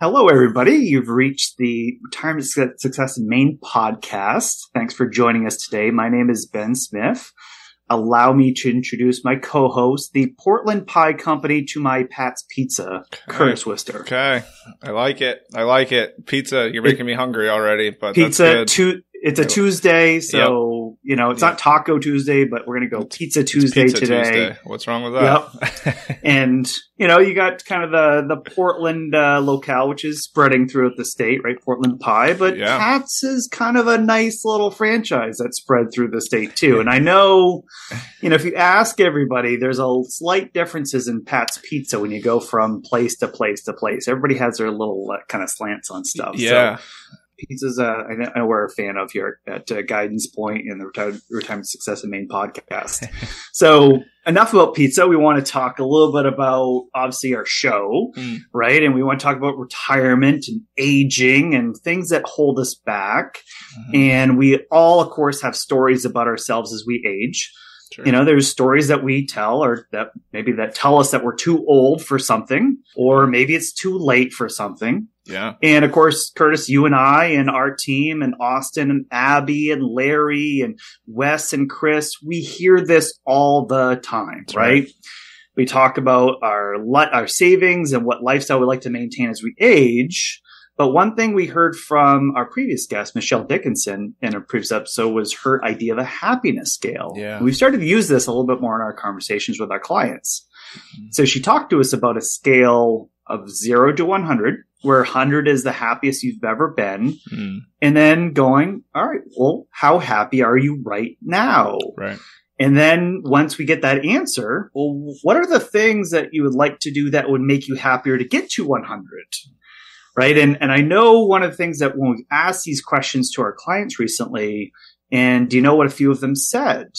Hello, everybody. You've reached the Retirement Success in Maine podcast. Thanks for joining us today. My name is Ben Smith. Allow me to introduce my co-host, the Portland Pie Company, to my Pat's Pizza, Curtis Wister. Okay, I like it. I like it. Pizza. You're making me hungry already. But pizza. Two, it's a Tuesday, so yep. you know it's yep. not Taco Tuesday, but we're gonna go Pizza Tuesday pizza today. Tuesday. What's wrong with that? Yep. and you know you got kind of the the Portland uh, locale, which is spreading throughout the state, right? Portland pie, but yeah. Pat's is kind of a nice little franchise that spread through the state too. And I know, you know, if you ask everybody, there's a slight differences in Pat's Pizza when you go from place to place to place. Everybody has their little uh, kind of slants on stuff. Yeah. So, Pizza's, uh, I know we're a fan of here at uh, Guidance Point and the Reti- Retirement Success in Maine podcast. so enough about pizza. We want to talk a little bit about obviously our show, mm. right? And we want to talk about retirement and aging and things that hold us back. Mm-hmm. And we all, of course, have stories about ourselves as we age. Sure. You know, there's stories that we tell or that maybe that tell us that we're too old for something, or maybe it's too late for something. Yeah. And of course, Curtis, you and I and our team and Austin and Abby and Larry and Wes and Chris, we hear this all the time, right? right? We talk about our our savings and what lifestyle we like to maintain as we age. But one thing we heard from our previous guest, Michelle Dickinson, in a previous episode was her idea of a happiness scale. Yeah. We've started to use this a little bit more in our conversations with our clients. Mm-hmm. So she talked to us about a scale of zero to 100, where 100 is the happiest you've ever been. Mm. And then going, all right, well, how happy are you right now? Right. And then once we get that answer, well, what are the things that you would like to do that would make you happier to get to 100? Right. And, and I know one of the things that when we asked these questions to our clients recently, and do you know what a few of them said?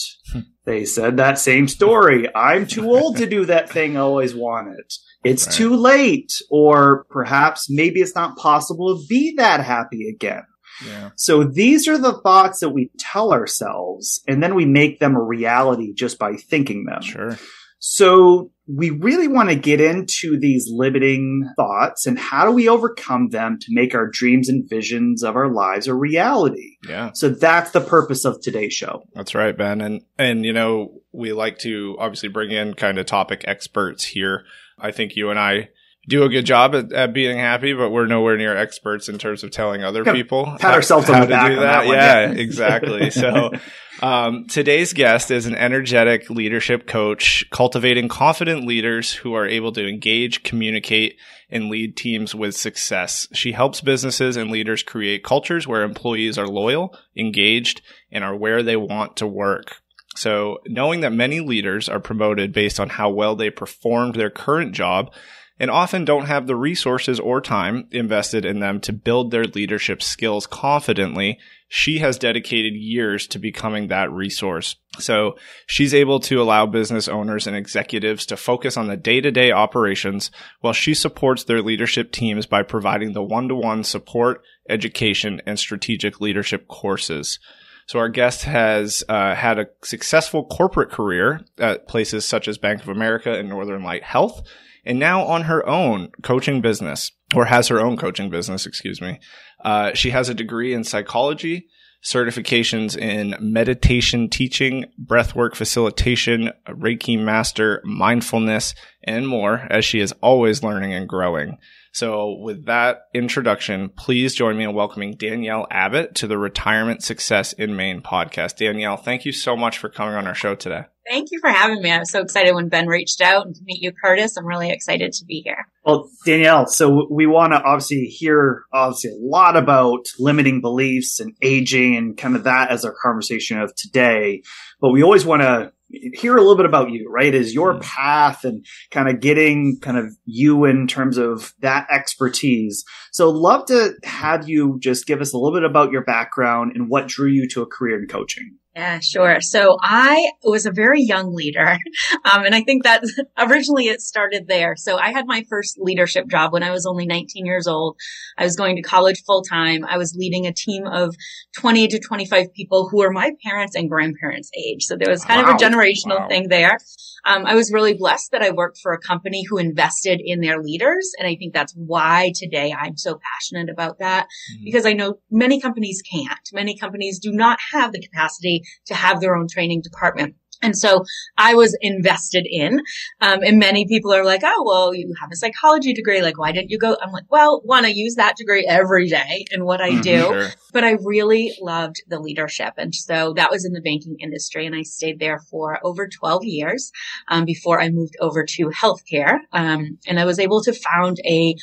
They said that same story. I'm too old to do that thing I always wanted it's right. too late, or perhaps maybe it's not possible to be that happy again. Yeah. So these are the thoughts that we tell ourselves, and then we make them a reality just by thinking them. Sure. So we really want to get into these limiting thoughts and how do we overcome them to make our dreams and visions of our lives a reality. Yeah. So that's the purpose of today's show. That's right, Ben. And, and, you know, we like to obviously bring in kind of topic experts here I think you and I do a good job at, at, being happy, but we're nowhere near experts in terms of telling other people pat how, ourselves on the back. On that. That yeah, exactly. So, um, today's guest is an energetic leadership coach, cultivating confident leaders who are able to engage, communicate, and lead teams with success. She helps businesses and leaders create cultures where employees are loyal, engaged, and are where they want to work. So, knowing that many leaders are promoted based on how well they performed their current job and often don't have the resources or time invested in them to build their leadership skills confidently, she has dedicated years to becoming that resource. So she's able to allow business owners and executives to focus on the day to day operations while she supports their leadership teams by providing the one to one support, education, and strategic leadership courses. So our guest has uh, had a successful corporate career at places such as Bank of America and Northern Light Health, and now on her own coaching business, or has her own coaching business, excuse me. Uh, she has a degree in psychology, certifications in meditation teaching, breathwork facilitation, Reiki master, mindfulness, and more, as she is always learning and growing. So, with that introduction, please join me in welcoming Danielle Abbott to the Retirement Success in Maine podcast. Danielle, thank you so much for coming on our show today. Thank you for having me. I'm so excited when Ben reached out and to meet you, Curtis. I'm really excited to be here. Well, Danielle, so we want to obviously hear obviously a lot about limiting beliefs and aging and kind of that as our conversation of today. But we always want to hear a little bit about you, right? Is your mm. path and kind of getting kind of you in terms of that expertise. So love to have you just give us a little bit about your background and what drew you to a career in coaching. Yeah, sure. So I was a very young leader. Um, and I think that originally it started there. So I had my first leadership job when I was only 19 years old. I was going to college full time. I was leading a team of 20 to 25 people who were my parents and grandparents age. So there was kind wow. of a generational wow. thing there. Um, I was really blessed that I worked for a company who invested in their leaders. And I think that's why today I'm so passionate about that mm-hmm. because I know many companies can't. Many companies do not have the capacity to have their own training department. And so I was invested in, um, and many people are like, oh, well, you have a psychology degree. Like, why didn't you go? I'm like, well, one, I use that degree every day in what I mm-hmm, do, sure. but I really loved the leadership. And so that was in the banking industry. And I stayed there for over 12 years, um, before I moved over to healthcare. Um, and I was able to found a,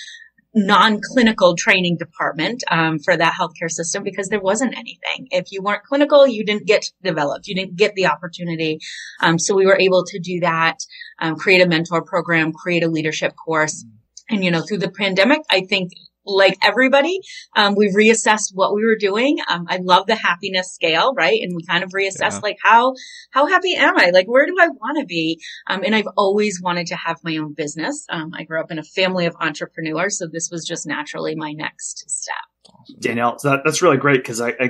non-clinical training department um, for that healthcare system because there wasn't anything. If you weren't clinical, you didn't get developed. You didn't get the opportunity. Um, so we were able to do that, um, create a mentor program, create a leadership course. And, you know, through the pandemic, I think like everybody, um, we've reassessed what we were doing. Um, I love the happiness scale, right? And we kind of reassessed yeah. like how how happy am I? Like where do I want to be? Um, and I've always wanted to have my own business. Um, I grew up in a family of entrepreneurs, so this was just naturally my next step. Danielle, that, that's really great because I, I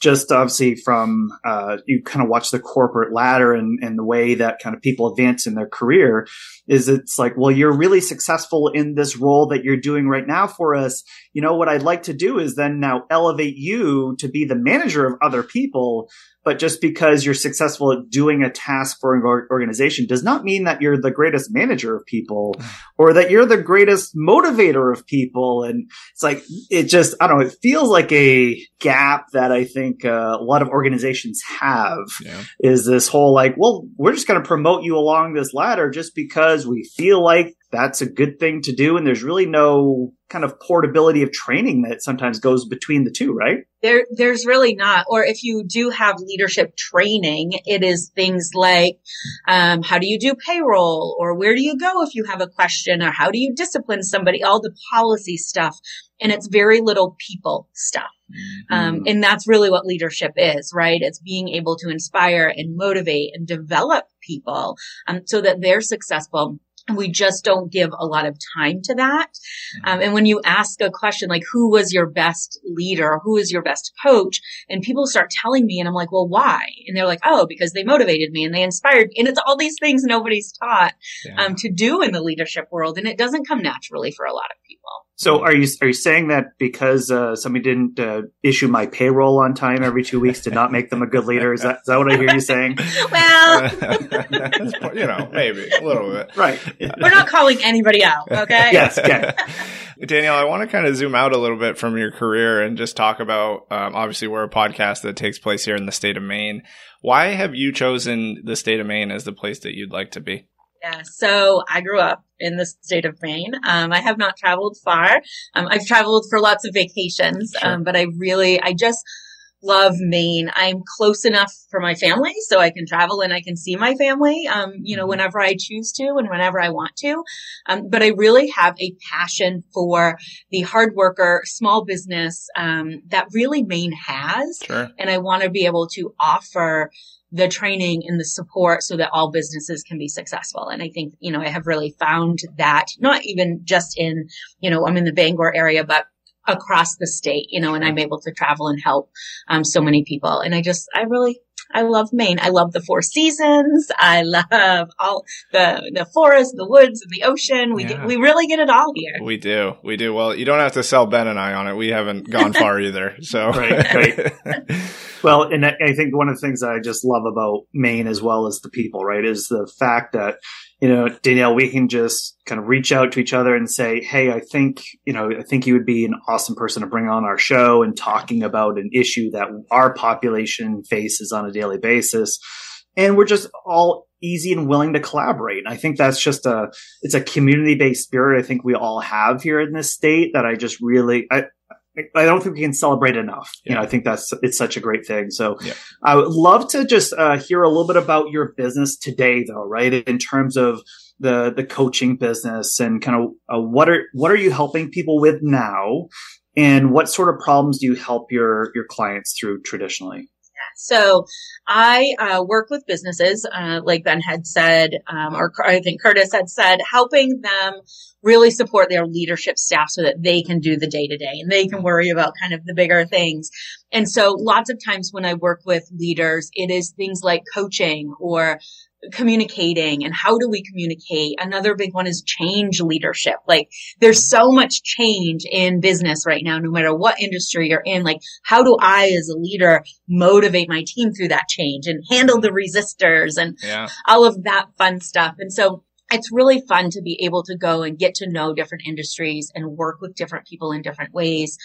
just obviously from uh, you kind of watch the corporate ladder and, and the way that kind of people advance in their career is it's like well you're really successful in this role that you're doing right now for us. You know what i'd like to do is then now elevate you to be the manager of other people but just because you're successful at doing a task for an organization does not mean that you're the greatest manager of people or that you're the greatest motivator of people. And it's like, it just, I don't know, it feels like a gap that I think uh, a lot of organizations have yeah. is this whole like, well, we're just going to promote you along this ladder just because we feel like that's a good thing to do. And there's really no kind of portability of training that sometimes goes between the two, right? There, there's really not. Or if you do have leadership training, it is things like, um, how do you do payroll? Or where do you go if you have a question? Or how do you discipline somebody? All the policy stuff. And it's very little people stuff. Mm-hmm. Um, and that's really what leadership is, right? It's being able to inspire and motivate and develop people, um, so that they're successful we just don't give a lot of time to that. Um, and when you ask a question like, who was your best leader? Who is your best coach? And people start telling me and I'm like, well, why? And they're like, oh, because they motivated me and they inspired me. And it's all these things nobody's taught, yeah. um, to do in the leadership world. And it doesn't come naturally for a lot of people. So are you are you saying that because uh, somebody didn't uh, issue my payroll on time every two weeks did not make them a good leader? Is that is that what I hear you saying? well, you know, maybe a little bit. Right. We're not calling anybody out. Okay. yes. Okay. Danielle, I want to kind of zoom out a little bit from your career and just talk about. Um, obviously, we're a podcast that takes place here in the state of Maine. Why have you chosen the state of Maine as the place that you'd like to be? Yeah, so I grew up in the state of Maine. Um, I have not traveled far. Um, I've traveled for lots of vacations, sure. um, but I really, I just love Maine. I'm close enough for my family, so I can travel and I can see my family, um, you know, mm-hmm. whenever I choose to and whenever I want to. Um, but I really have a passion for the hard worker, small business um, that really Maine has, sure. and I want to be able to offer the training and the support so that all businesses can be successful. And I think, you know, I have really found that not even just in, you know, I'm in the Bangor area, but across the state, you know, and I'm able to travel and help um, so many people. And I just, I really, I love Maine. I love the four seasons. I love all the the forest, the woods, and the ocean. We yeah. get, we really get it all here. We do, we do. Well, you don't have to sell Ben and I on it. We haven't gone far either. So right, right. well, and I think one of the things that I just love about Maine as well as the people, right, is the fact that you know, Danielle, we can just kind of reach out to each other and say, Hey, I think, you know, I think you would be an awesome person to bring on our show and talking about an issue that our population faces on a daily basis. And we're just all easy and willing to collaborate. And I think that's just a, it's a community based spirit I think we all have here in this state that I just really, I, I don't think we can celebrate enough. Yeah. You know, I think that's it's such a great thing. So Yeah. I would love to just uh, hear a little bit about your business today, though, right? In terms of the the coaching business and kind of uh, what are what are you helping people with now, and what sort of problems do you help your your clients through traditionally? So I uh, work with businesses, uh, like Ben had said, um, or I think Curtis had said, helping them really support their leadership staff so that they can do the day to day and they can worry about kind of the bigger things. And so lots of times when I work with leaders, it is things like coaching or communicating and how do we communicate? Another big one is change leadership. Like there's so much change in business right now, no matter what industry you're in. Like how do I as a leader motivate my team through that change and handle the resistors and Yeah. all of that fun stuff. And so it's really fun to be able to go and get to know different industries and work with different people in different ways.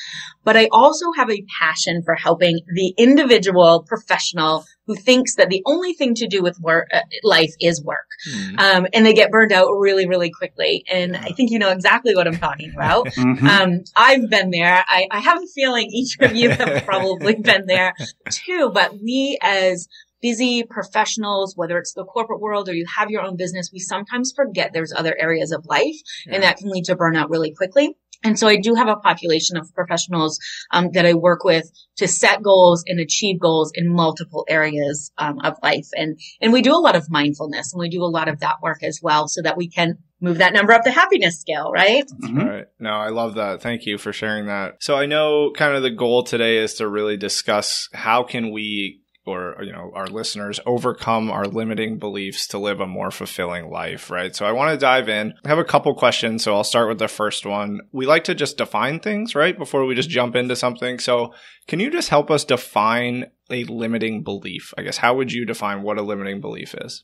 But I also have a passion for helping the individual professional who thinks that the only thing to do with work, uh, life is work. Hmm. Um, and they get burned out really, really quickly. And I think you know exactly what I'm talking about. Mhm. Um, I've been there. I, I have a feeling each of you have probably been there too, but we as busy professionals, whether it's the corporate world or you have your own business, we sometimes forget there's other areas of life Yeah. and that can lead to burnout really quickly. And so I do have a population of professionals um, that I work with to set goals and achieve goals in multiple areas um, of life. And and we do a lot of mindfulness and we do a lot of that work as well, so that we can move that number up the happiness scale, right? Mhm. All right. No, I love that. Thank you for sharing that. So I know kind of the goal today is to really discuss how can we or you know our listeners overcome our limiting beliefs to live a more fulfilling life right? So i want to dive in. I have a couple questions so i'll start with the first one. We like to just define things right before we just jump into something. So can you just help us define a limiting belief i guess how would you define what a limiting belief is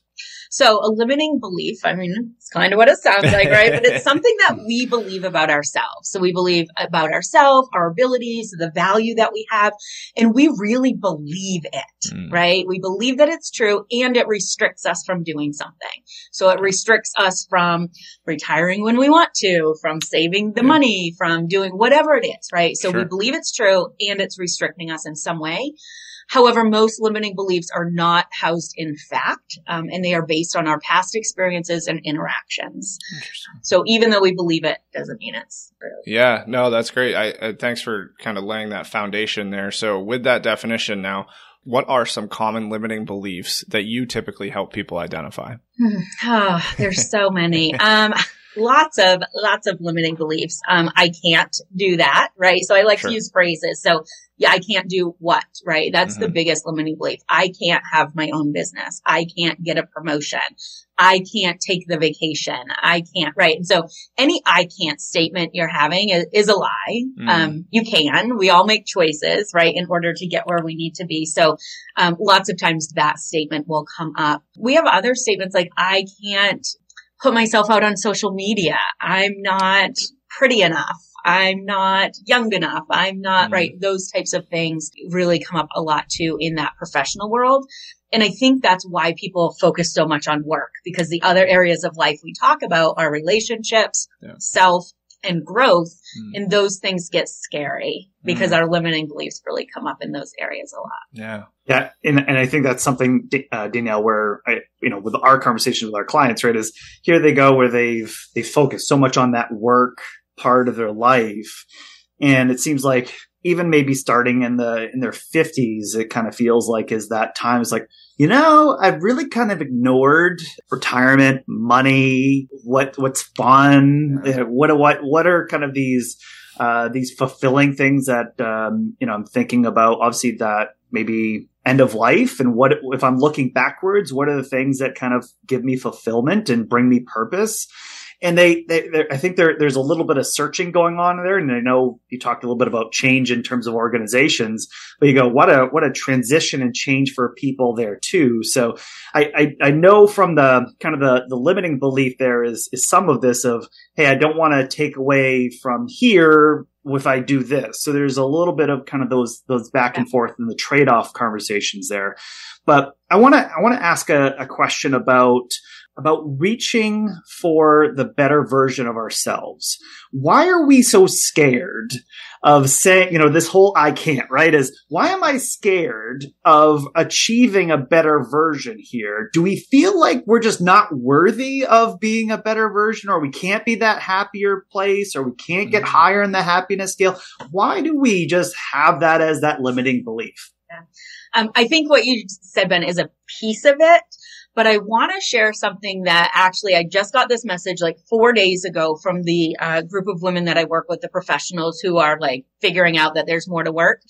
So a limiting belief, I mean, it's kind of what it sounds like, right? But it's something that we believe about ourselves. So we believe about ourselves, our abilities, the value that we have, and we really believe it, Mm. right? We believe that it's true and it restricts us from doing something. So it restricts us from retiring when we want to, from saving the money, from doing whatever it is, right? So we believe it's true and it's restricting us in some way. However, most limiting beliefs are not housed in fact, um, and they are based on our past experiences and interactions. So even though we believe it, doesn't mean it's true. Yeah, no, that's great. I, uh, thanks for kind of laying that foundation there. So, with that definition now, what are some common limiting beliefs that you typically help people identify? Oh, there's so many. Um, lots of lots of limiting beliefs. Um, I can't do that, right? So I like Sure. to use phrases. So yeah, I can't do what, right? That's the Mhm. biggest limiting belief. I can't have my own business. I can't get a promotion. I can't take the vacation. I can't, right? And so any I can't statement you're having is, is a lie. Mhm. Um, you can, we all make choices, right? In order to get where we need to be. So, um, lots of times that statement will come up. We have other statements like, I can't put myself out on social media. I'm not pretty enough. I'm not young enough. I'm not Mhm. right. Those types of things really come up a lot too in that professional world. And I think that's why people focus so much on work because the other areas of life we talk about are relationships, Yeah. self, and growth. Mm. And those things get scary because Mhm. our limiting beliefs really come up in those areas a lot. Yeah. Yeah, and, and I think that's something, uh, Danielle, where I, you know, with our conversations with our clients, right, is here they go where they've they focus so much on that work part of their life, and it seems like even maybe starting in the in their fifties, it kind of feels like is that time. is like you know, I've really kind of ignored retirement, money, what what's fun, uh, what what what are kind of these uh, these fulfilling things that um, you know I'm thinking about. Obviously, that maybe end of life, and what if I'm looking backwards? What are the things that kind of give me fulfillment and bring me purpose? And they, they I think there, there's a little bit of searching going on there. And I know you talked a little bit about change in terms of organizations, but you go, what a, what a transition and change for people there too. So I, I, I know from the kind of the, the limiting belief there is, is some of this of, Hey, I don't want to take away from here if I do this. So there's a little bit of kind of those, those back and forth and the trade off conversations there. But I want to, I want to ask a, a question about, about reaching for the better version of ourselves. Why are we so scared of saying, you know, this whole I can't, right? Is why am I scared of achieving a better version here? Do we feel like we're just not worthy of being a better version or we can't be that happier place or we can't get mm-hmm. higher in the happiness scale? Why do we just have that as that limiting belief? Yeah. Um, I think what you said, Ben, is a piece of it. But I want to share something that actually I just got this message like four days ago from the uh, group of women that I work with, the professionals who are like figuring out that there's more to work.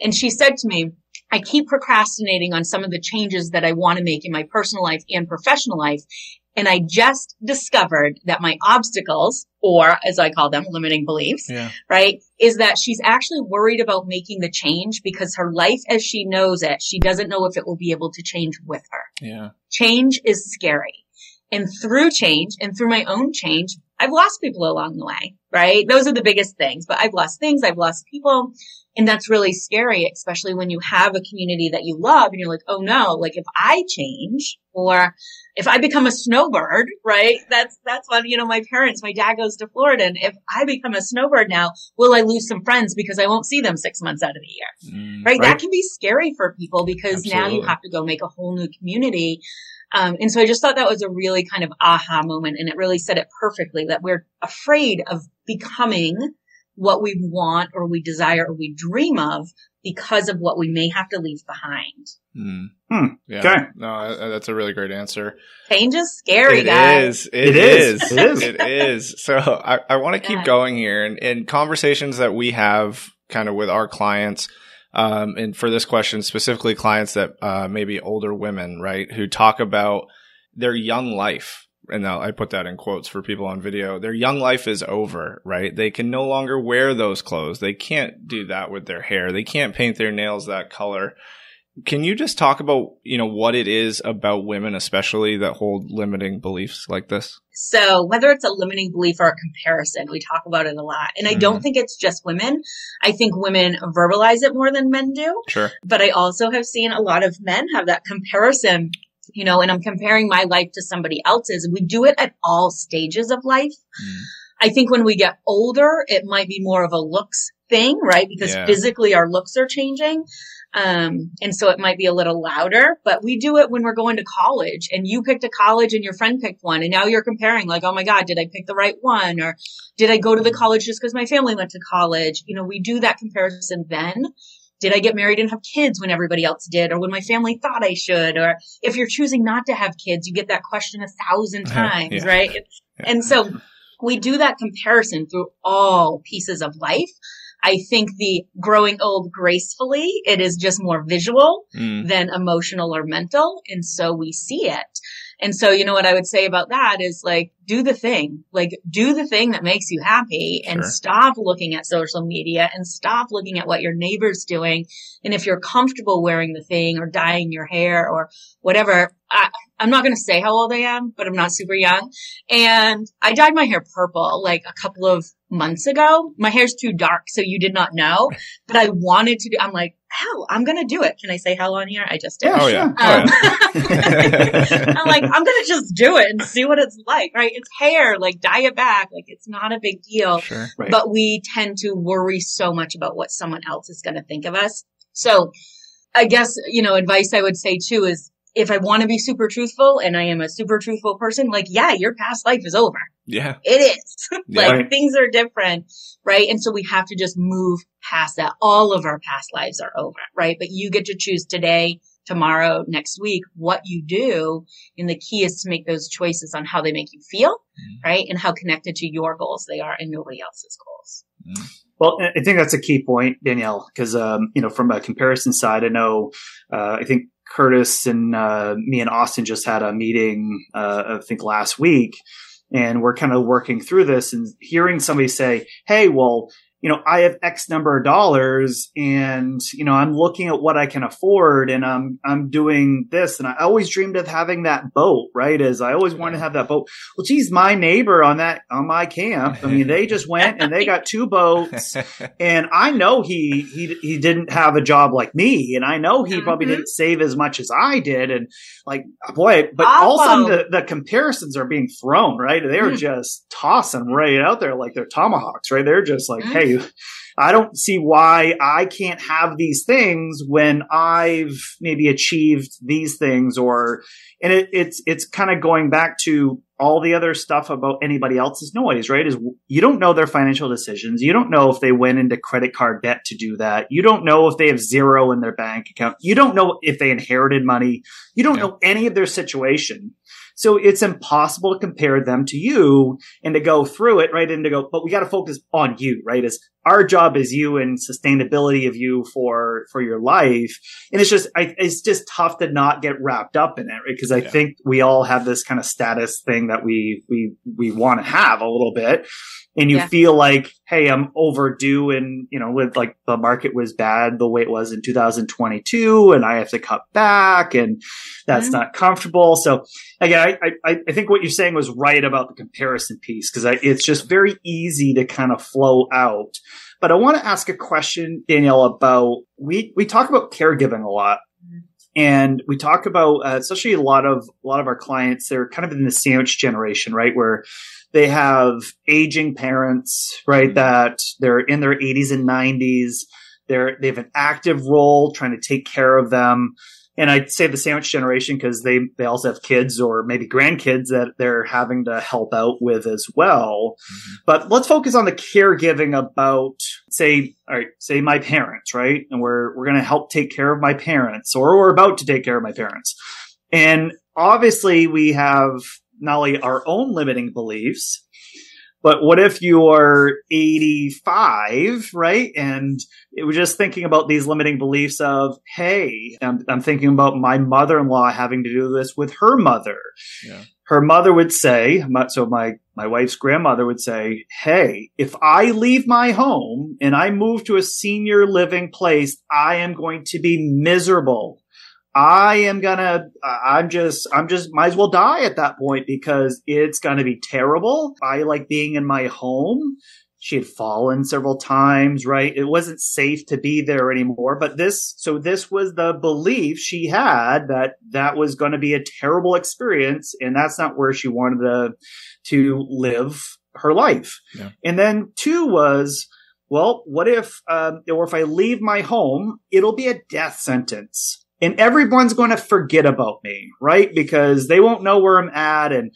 And she said to me, I keep procrastinating on some of the changes that I want to make in my personal life and professional life. And I just discovered that my obstacles, or as I call them, limiting beliefs, yeah. right, is that she's actually worried about making the change because her life as she knows it, she doesn't know if it will be able to change with her. Yeah. Change is scary. And through change and through my own change, I've lost people along the way, right? Those are the biggest things, but I've lost things. I've lost people. And that's really scary, especially when you have a community that you love and you're like, oh no, like if I change or if I become a snowbird, right? That's, that's what, you know, my parents, my dad goes to Florida. And if I become a snowbird now, will I lose some friends because I won't see them six months out of the year? Mm, right? right? That can be scary for people because Absolutely. now you have to go make a whole new community. Um, and so I just thought that was a really kind of aha moment and it really said it perfectly that we're afraid of becoming what we want or we desire or we dream of because of what we may have to leave behind. Mm. Hmm. Yeah. Okay. No, that's a really great answer. Change is scary, it guys. Is. It, it is. is. It is. it is. So I, I want to keep yeah. going here and in conversations that we have kind of with our clients. Um, and for this question, specifically clients that, uh, maybe older women, right, who talk about their young life and I put that in quotes for people on video, their young life is over, right? They can no longer wear those clothes. They can't do that with their hair. They can't paint their nails that color. Can you just talk about, you know, what it is about women, especially that hold limiting beliefs like this? So whether it's a limiting belief or a comparison, we talk about it a lot. And I mm-hmm. don't think it's just women. I think women verbalize it more than men do. Sure. But I also have seen a lot of men have that comparison you know, and I'm comparing my life to somebody else's. We do it at all stages of life. Mm. I think when we get older, it might be more of a looks thing, right? Because yeah. physically our looks are changing. Um, and so it might be a little louder, but we do it when we're going to college and you picked a college and your friend picked one. And now you're comparing like, Oh my God, did I pick the right one? Or did I go to the college just because my family went to college? You know, we do that comparison then. Did I get married and have kids when everybody else did or when my family thought I should? Or if you're choosing not to have kids, you get that question a thousand times, yeah. right? Yeah. And so we do that comparison through all pieces of life. I think the growing old gracefully, it is just more visual mm. than emotional or mental. And so we see it. And so, you know, what I would say about that is like, do the thing, like do the thing that makes you happy and sure. stop looking at social media and stop looking at what your neighbor's doing. And if you're comfortable wearing the thing or dyeing your hair or whatever, I, I'm not going to say how old I am, but I'm not super young. And I dyed my hair purple like a couple of months ago. My hair's too dark, so you did not know, but I wanted to do, I'm like, hell, I'm going to do it. Can I say hell on here? I just did. Oh, yeah. Um, oh, yeah. I'm like, I'm going to just do it and see what it's like, right? It's hair, like dye it back. Like it's not a big deal, sure, right. but we tend to worry so much about what someone else is going to think of us. So I guess, you know, advice I would say too is if I want to be super truthful and I am a super truthful person, like, yeah, your past life is over. Yeah. It is. like yeah. things are different, right? And so we have to just move past that. All of our past lives are over, right? But you get to choose today, tomorrow, next week, what you do. And the key is to make those choices on how they make you feel, mm. right? And how connected to your goals they are and nobody else's goals. Mm. Well, I think that's a key point, Danielle, because, um, you know, from a comparison side, I know, uh, I think Curtis and uh, me and Austin just had a meeting, uh, I think last week, and we're kind of working through this and hearing somebody say, "Hey, well." You know, I have X number of dollars and, you know, I'm looking at what I can afford and I'm, I'm doing this. And I always dreamed of having that boat, right? As I always wanted to have that boat. Well, geez, my neighbor on that, on my camp, I mean, they just went and they got two boats and I know he, he, he didn't have a job like me. And I know he probably Mhm. didn't save as much as I did. And like, boy, but all of the, the comparisons are being thrown, right? They're Mm. just tossing right out there like they're tomahawks, right? They're just like, Mm. I don't see why I can't have these things when I've maybe achieved these things or, and it, it's, it's kind of going back to all the other stuff about anybody else's noise, right? Is you don't know their financial decisions. You don't know if they went into credit card debt to do that. You don't know if they have zero in their bank account. You don't know if they inherited money. You don't Yeah. know any of their situation. So it's impossible to compare them to you and to go through it, right? And to go, but we got to focus on you, right? As our job is you and sustainability of you for, for your life. And it's just, I, it's just tough to not get wrapped up in it, right? Cause I Yeah. think we all have this kind of status thing that we, we, we want to have a little bit. And you Yeah. feel like, hey, I'm overdue and, you know, with like the market was bad the way it was in 2022 and I have to cut back and that's Mhm. not comfortable. So again, I, I, I think what you're saying was right about the comparison piece because it's just very easy to kind of flow out. But I want to ask a question, Danielle, about we, we talk about caregiving a lot. And we talk about, uh, especially a lot of, a lot of our clients, they're kind of in the sandwich generation, right? Where they have aging parents, right? Mhm. That they're in their 80s and 90s. They're, they have an active role trying to take care of them. And I'd say the sandwich generation because they, they also have kids or maybe grandkids that they're having to help out with as well. Mm-hmm. But let's focus on the caregiving about, say, all right, say my parents, right? And we're, we're going to help take care of my parents or we're about to take care of my parents. And obviously we have not only our own limiting beliefs, but what if you're 85, right? And it was just thinking about these limiting beliefs of, hey, I'm, I'm thinking about my mother-in-law having to do this with her mother. Yeah. Her mother would say, so my, my wife's grandmother would say, hey, if I leave my home and I move to a senior living place, I am going to be miserable. I am gonna, I'm just, I'm just, might as well die at that point because it's gonna be terrible. I like being in my home. She had fallen several times, right? It wasn't safe to be there anymore. But this, so this was the belief she had that that was going to be a terrible experience. And that's not where she wanted to, to live her life. Yeah. And then two was, well, what if, um, or if I leave my home, it'll be a death sentence and everyone's going to forget about me, right? Because they won't know where I'm at. And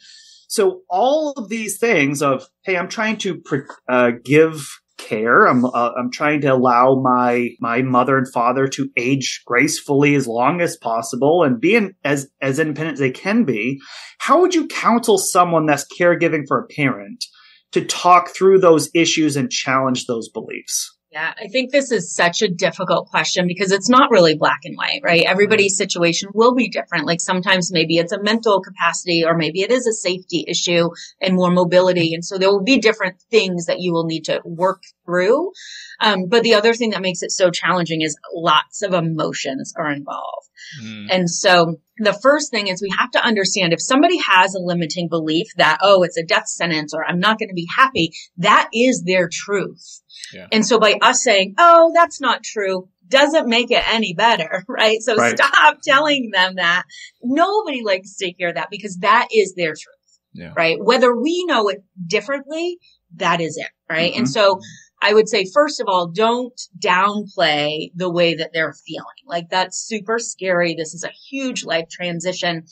so all of these things of, hey, I'm trying to uh, give care. I'm uh, I'm trying to allow my my mother and father to age gracefully as long as possible and being as as independent as they can be. How would you counsel someone that's caregiving for a parent to talk through those issues and challenge those beliefs? Yeah, I think this is such a difficult question because it's not really black and white, right? Everybody's situation will be different. Like sometimes maybe it's a mental capacity or maybe it is a safety issue and more mobility. And so there will be different things that you will need to work through. Um, but the other thing that makes it so challenging is lots of emotions are involved. Mm. And so the first thing is we have to understand if somebody has a limiting belief that, oh, it's a death sentence or I'm not going to be happy, that is their truth. Yeah. And so by us saying, oh, that's not true, doesn't make it any better, right? So Right. stop telling them that. Nobody likes to hear that because that is their truth, Yeah. right? Whether we know it differently, that is it, right? And Mhm. so I would say, first of all, don't downplay the way that they're feeling. Like that's super scary. This is a huge life transition.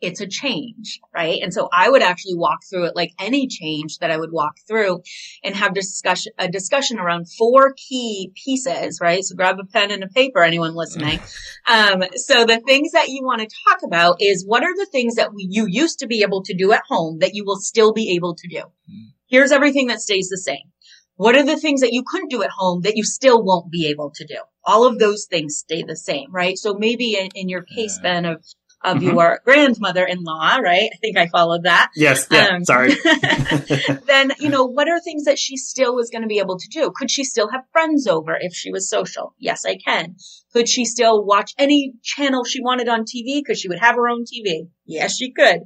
It's a change, right? And so I would actually walk through it like any change that I would walk through and have discussion, a discussion around four key pieces, right? So grab a pen and a paper, anyone listening. Um, so the things that you want to talk about is what are the things that we, you used to be able to do at home that you will still be able to do? Mm. Here's everything that stays the same. What are the things that you couldn't do at home that you still won't be able to do? All of those things stay the same, right? So maybe in, in your case, Yeah. Ben, of of Mhm. your grandmother-in-law, right? I think I followed that. Yes. Yeah. Um, sorry. then, you know, what are things that she still was going to be able to do? Could she still have friends over if she was social? Yes, I can. Could she still watch any channel she wanted on TV? Because she would have her own TV. Yes, she could.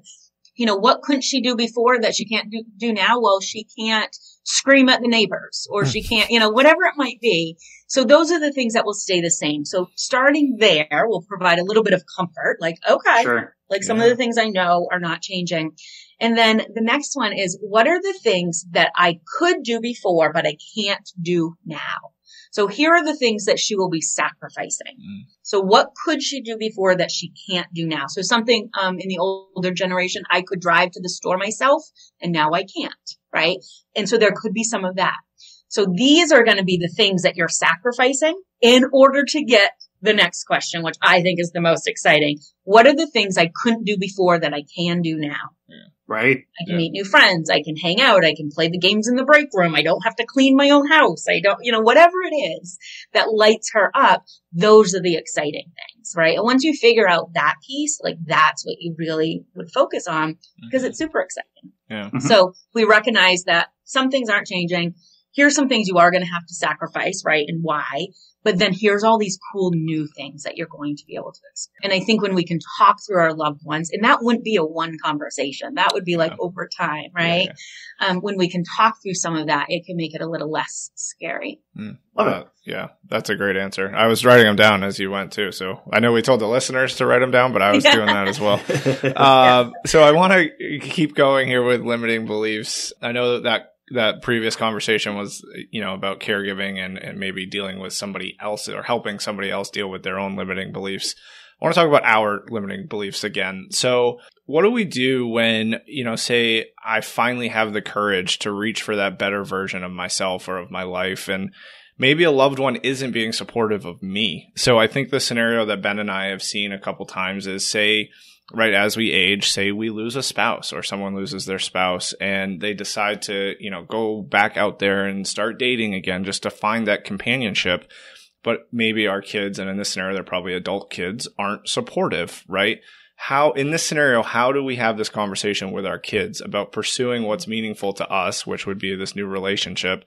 You know, what couldn't she do before that she can't do, do now? Well, she can't scream at the neighbors or she hmm. can't, you know, whatever it might be. So those are the things that will stay the same. So starting there will provide a little bit of comfort. Like, okay, sure. like some Yeah. of the things I know are not changing. And then the next one is what are the things that I could do before, but I can't do now? So here are the things that she will be sacrificing. Mm. So what could she do before that she can't do now? So something, um, in the older generation, I could drive to the store myself and now I can't, right? And so there could be some of that. So these are going to be the things that you're sacrificing in order to get the next question, which I think is the most exciting. What are the things I couldn't do before that I can do now? Right. I can Yeah. meet new friends. I can hang out. I can play the games in the break room. I don't have to clean my own house. I don't, you know, whatever it is that lights her up. Those are the exciting things, right? And once you figure out that piece, like that's what you really would focus on because Mhm. it's super exciting. yeah. Mhm. So we recognize that some things aren't changing. Here's some things you are going to have to sacrifice, right? And why? But then here's all these cool new things that you're going to be able to experience. And I think when we can talk through our loved ones, and that wouldn't be a one conversation, that would be like Yeah. over time, right? Um, when we can talk through some of that, it can make it a little less scary. Mm. Love it. Uh, yeah, that's a great answer. I was writing them down as you went too. So I know we told the listeners to write them down, but I was Yeah. doing that as well. Um, so I want to keep going here with limiting beliefs. I know that that previous conversation was, you know, about caregiving and, and maybe dealing with somebody else or helping somebody else deal with their own limiting beliefs. I want to talk about our limiting beliefs again. So what do we do when, you know, say I finally have the courage to reach for that better version of myself or of my life and maybe a loved one isn't being supportive of me. So I think the scenario that Ben and I have seen a couple times is say, right as we age, say we lose a spouse or someone loses their spouse and they decide to, you know, go back out there and start dating again just to find that companionship. But maybe our kids, and in this scenario, they're probably adult kids, aren't supportive, right? How, in this scenario, how do we have this conversation with our kids about pursuing what's meaningful to us, which would be this new relationship?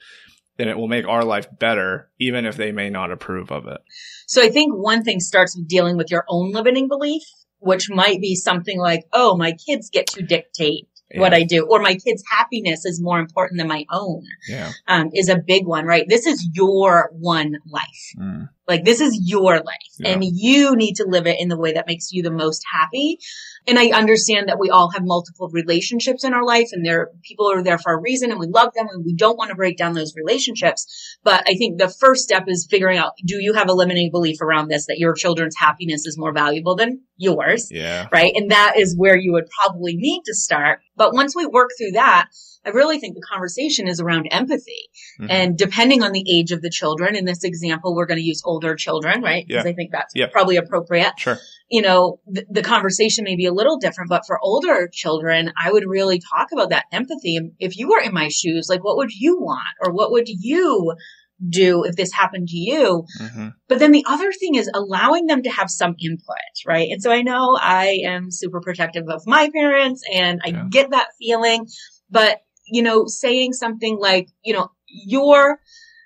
then it will make our life better, even if they may not approve of it. So I think one thing starts with dealing with your own limiting belief, which might be something like, oh, my kids get to dictate what I do, or my kids' happiness is more important than my own, Yeah. um, is a big one, right? This is your one life. Mm. Like this is your life Yeah. and you need to live it in the way that makes you the most happy. And I understand that we all have multiple relationships in our life and there, people are there for a reason and we love them and we don't want to break down those relationships. But I think the first step is figuring out, do you have a limiting belief around this that your children's happiness is more valuable than yours? Yeah. right? And that is where you would probably need to start. But once we work through that, I really think the conversation is around empathy. Mhm. And depending on the age of the children, in this example, we're going to use older children, right? Because Yeah. I think that's Yeah. probably appropriate. Sure. You know, th- the conversation may be a little different, but for older children, I would really talk about that empathy. If you were in my shoes, like what would you want? Or what would you do if this happened to you? hmm But then the other thing is allowing them to have some input, right? And so I know I am super protective of my parents and I Yeah. get that feeling, but you know, saying something like, you know, your,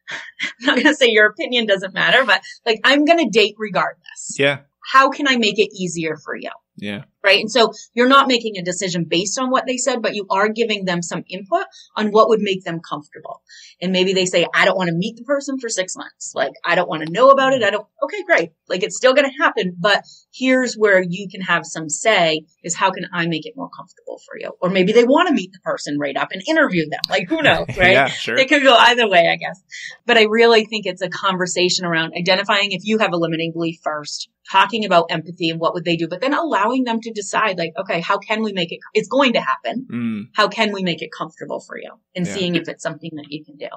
I'm not going to say your opinion doesn't matter, but like, I'm going to date regardless. Yeah. How can I make it easier for you? Yeah. Right? And so you're not making a decision based on what they said, but you are giving them some input on what would make them comfortable. And maybe they say, I don't want to meet the person for six months. Like, I don't want to know about it. I don't, okay, great. Like, it's still going to happen, but here's where you can have some say is how can I make it more comfortable for you? Or maybe they want to meet the person right up and interview them. Like, who knows, right? Yeah. Sure. It could go either way, I guess. But I really think it's a conversation around identifying if you have a limiting belief first, talking about empathy and what would they do, but then allowing them to decide like, okay, how can we make it, it's going to happen. Mm. How can we make it comfortable for you and Yeah. seeing if it's something that you can do.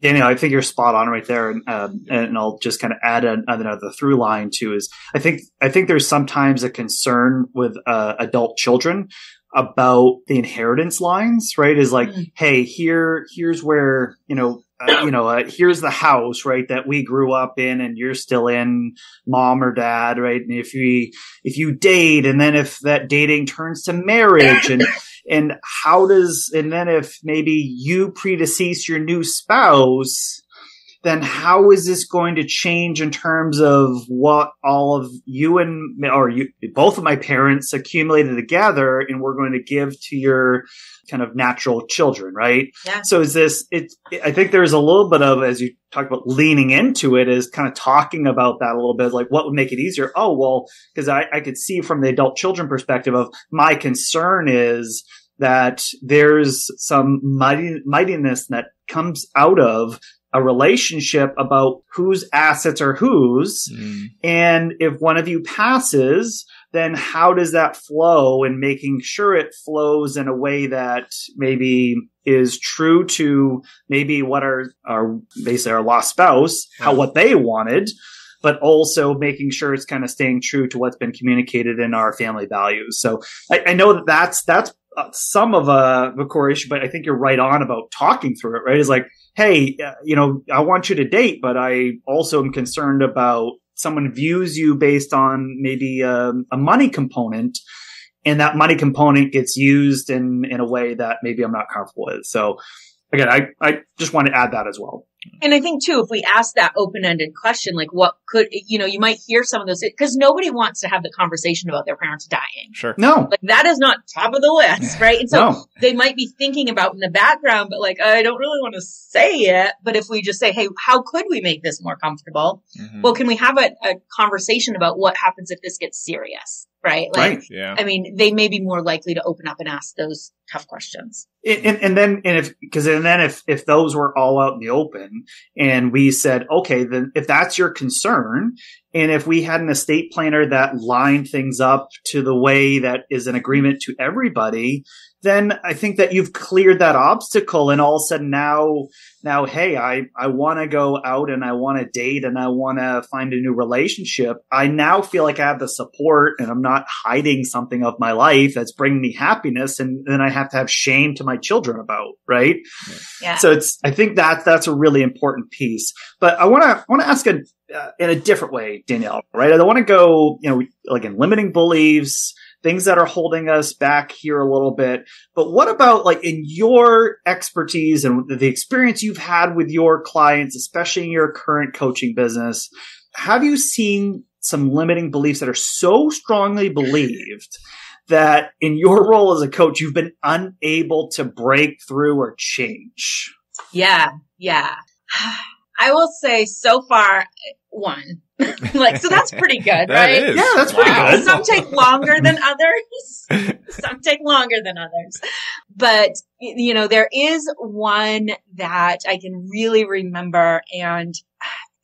Danielle, I think you're spot on right there, and, um, and I'll just kind of add an, another through line too. Is I think I think there's sometimes a concern with uh, adult children about the inheritance lines, right? Is like, mm. hey, here, here's where, you know, uh, you know, uh, here's the house, right, that we grew up in and you're still in mom or dad, right? And if we, if you date and then if that dating turns to marriage and, and how does, and then if maybe you predecease your new spouse, then how is this going to change in terms of what all of you and or you both of my parents accumulated together and we're going to give to your kind of natural children right yeah. so is this it i think there's a little bit of as you talk about leaning into it is kind of talking about that a little bit like what would make it easier oh well because I, I could see from the adult children perspective of my concern is that there's some mighty, mightiness that comes out of a relationship about whose assets are whose. Mm. And if one of you passes, then how does that flow and making sure it flows in a way that maybe is true to maybe what our, our basically our lost spouse, how what they wanted, but also making sure it's kind of staying true to what's been communicated in our family values. So I, I know that that's, that's uh, some of a, a core issue, but I think you're right on about talking through it, right? Is like, hey, uh, you know, I want you to date, but I also am concerned about someone views you based on maybe a, um, a money component and that money component gets used in, in a way that maybe I'm not comfortable with. So again, I, I just want to add that as well. And I think too, if we ask that open-ended question, like what could, you know, you might hear some of those, because nobody wants to have the conversation about their parents dying. Sure. No. Like that is not top of the list, right? And so no. they might be thinking about in the background, but like, I don't really want to say it. But if we just say, Hey, how could we make this more comfortable? Mm-hmm. Well, can we have a, a conversation about what happens if this gets serious? Right? Like, right. Yeah. I mean, they may be more likely to open up and ask those tough questions. And, and then, and if, because and then if, if those were all out in the open and we said, okay, then if that's your concern, and if we had an estate planner that lined things up to the way that is an agreement to everybody, then I think that you've cleared that obstacle and all of a sudden now, now, hey, I, I want to go out and I want to date and I want to find a new relationship. I now feel like I have the support and I'm not hiding something of my life that's bringing me happiness and then I have to have shame to my children about, right? Yeah. So it's, I think that that's a really important piece. But I want to, want to ask a, uh, in a different way, Danielle, right? I don't want to go, you know, like in limiting beliefs, things that are holding us back here a little bit. But what about like in your expertise and the experience you've had with your clients, especially in your current coaching business? Have you seen some limiting beliefs that are so strongly believed that in your role as a coach, you've been unable to break through or change? Yeah. Yeah. I will say so far, one. like, so that's pretty good, right? Is. Yeah, that's pretty wow. good. Some take longer than others. Some take longer than others. But, you know, there is one that I can really remember and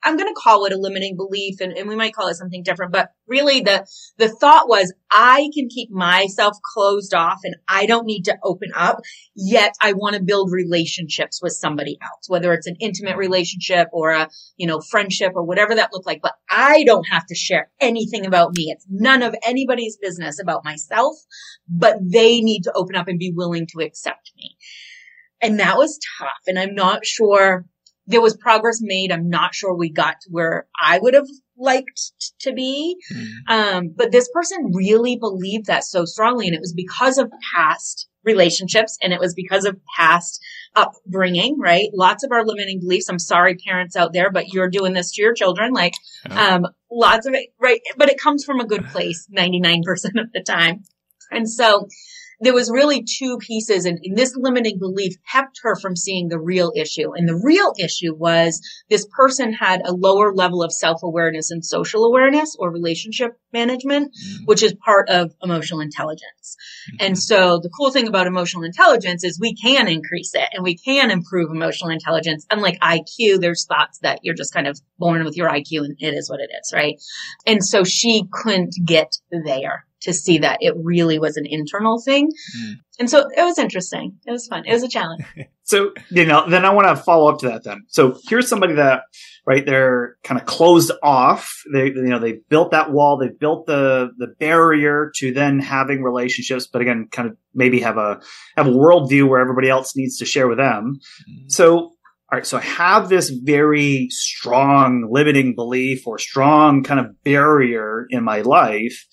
I'm going to call it a limiting belief and, and, we might call it something different, but really the, the thought was I can keep myself closed off and I don't need to open up. Yet I want to build relationships with somebody else, whether it's an intimate relationship or a, you know, friendship or whatever that looked like. But I don't have to share anything about me. It's none of anybody's business about myself, but they need to open up and be willing to accept me. And that was tough. And I'm not sure there was progress made. I'm not sure we got to where I would have liked to be. Mm. Um, but this person really believed that so strongly. And it was because of past relationships and it was because of past upbringing, right? Lots of our limiting beliefs. I'm sorry, parents out there, but you're doing this to your children. Like, um, lots of it, right? But it comes from a good place 99% of the time. And so there was really two pieces and, and, this limiting belief kept her from seeing the real issue. And the real issue was this person had a lower level of self-awareness and social awareness or relationship management, mm-hmm. which is part of emotional intelligence. Mm-hmm. And so the cool thing about emotional intelligence is we can increase it and we can improve emotional intelligence. Unlike IQ, there's thoughts that you're just kind of born with your IQ and it is what it is, right? And so she couldn't get there to see that it really was an internal thing. Mm. And so it was interesting. It was fun. It was a challenge. so, you know, then I want to follow up to that then. So here's somebody that, right, they're kind of closed off. They, you know, they built that wall. They built the, the barrier to then having relationships, but again, kind of maybe have a, have a worldview where everybody else needs to share with them. Mm. So all right, so I have this very strong limiting belief or strong kind of barrier in my life.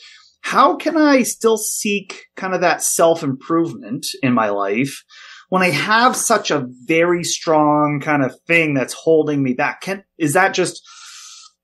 How can I still seek kind of that self improvement in my life when I have such a very strong kind of thing that's holding me back? Can, is that just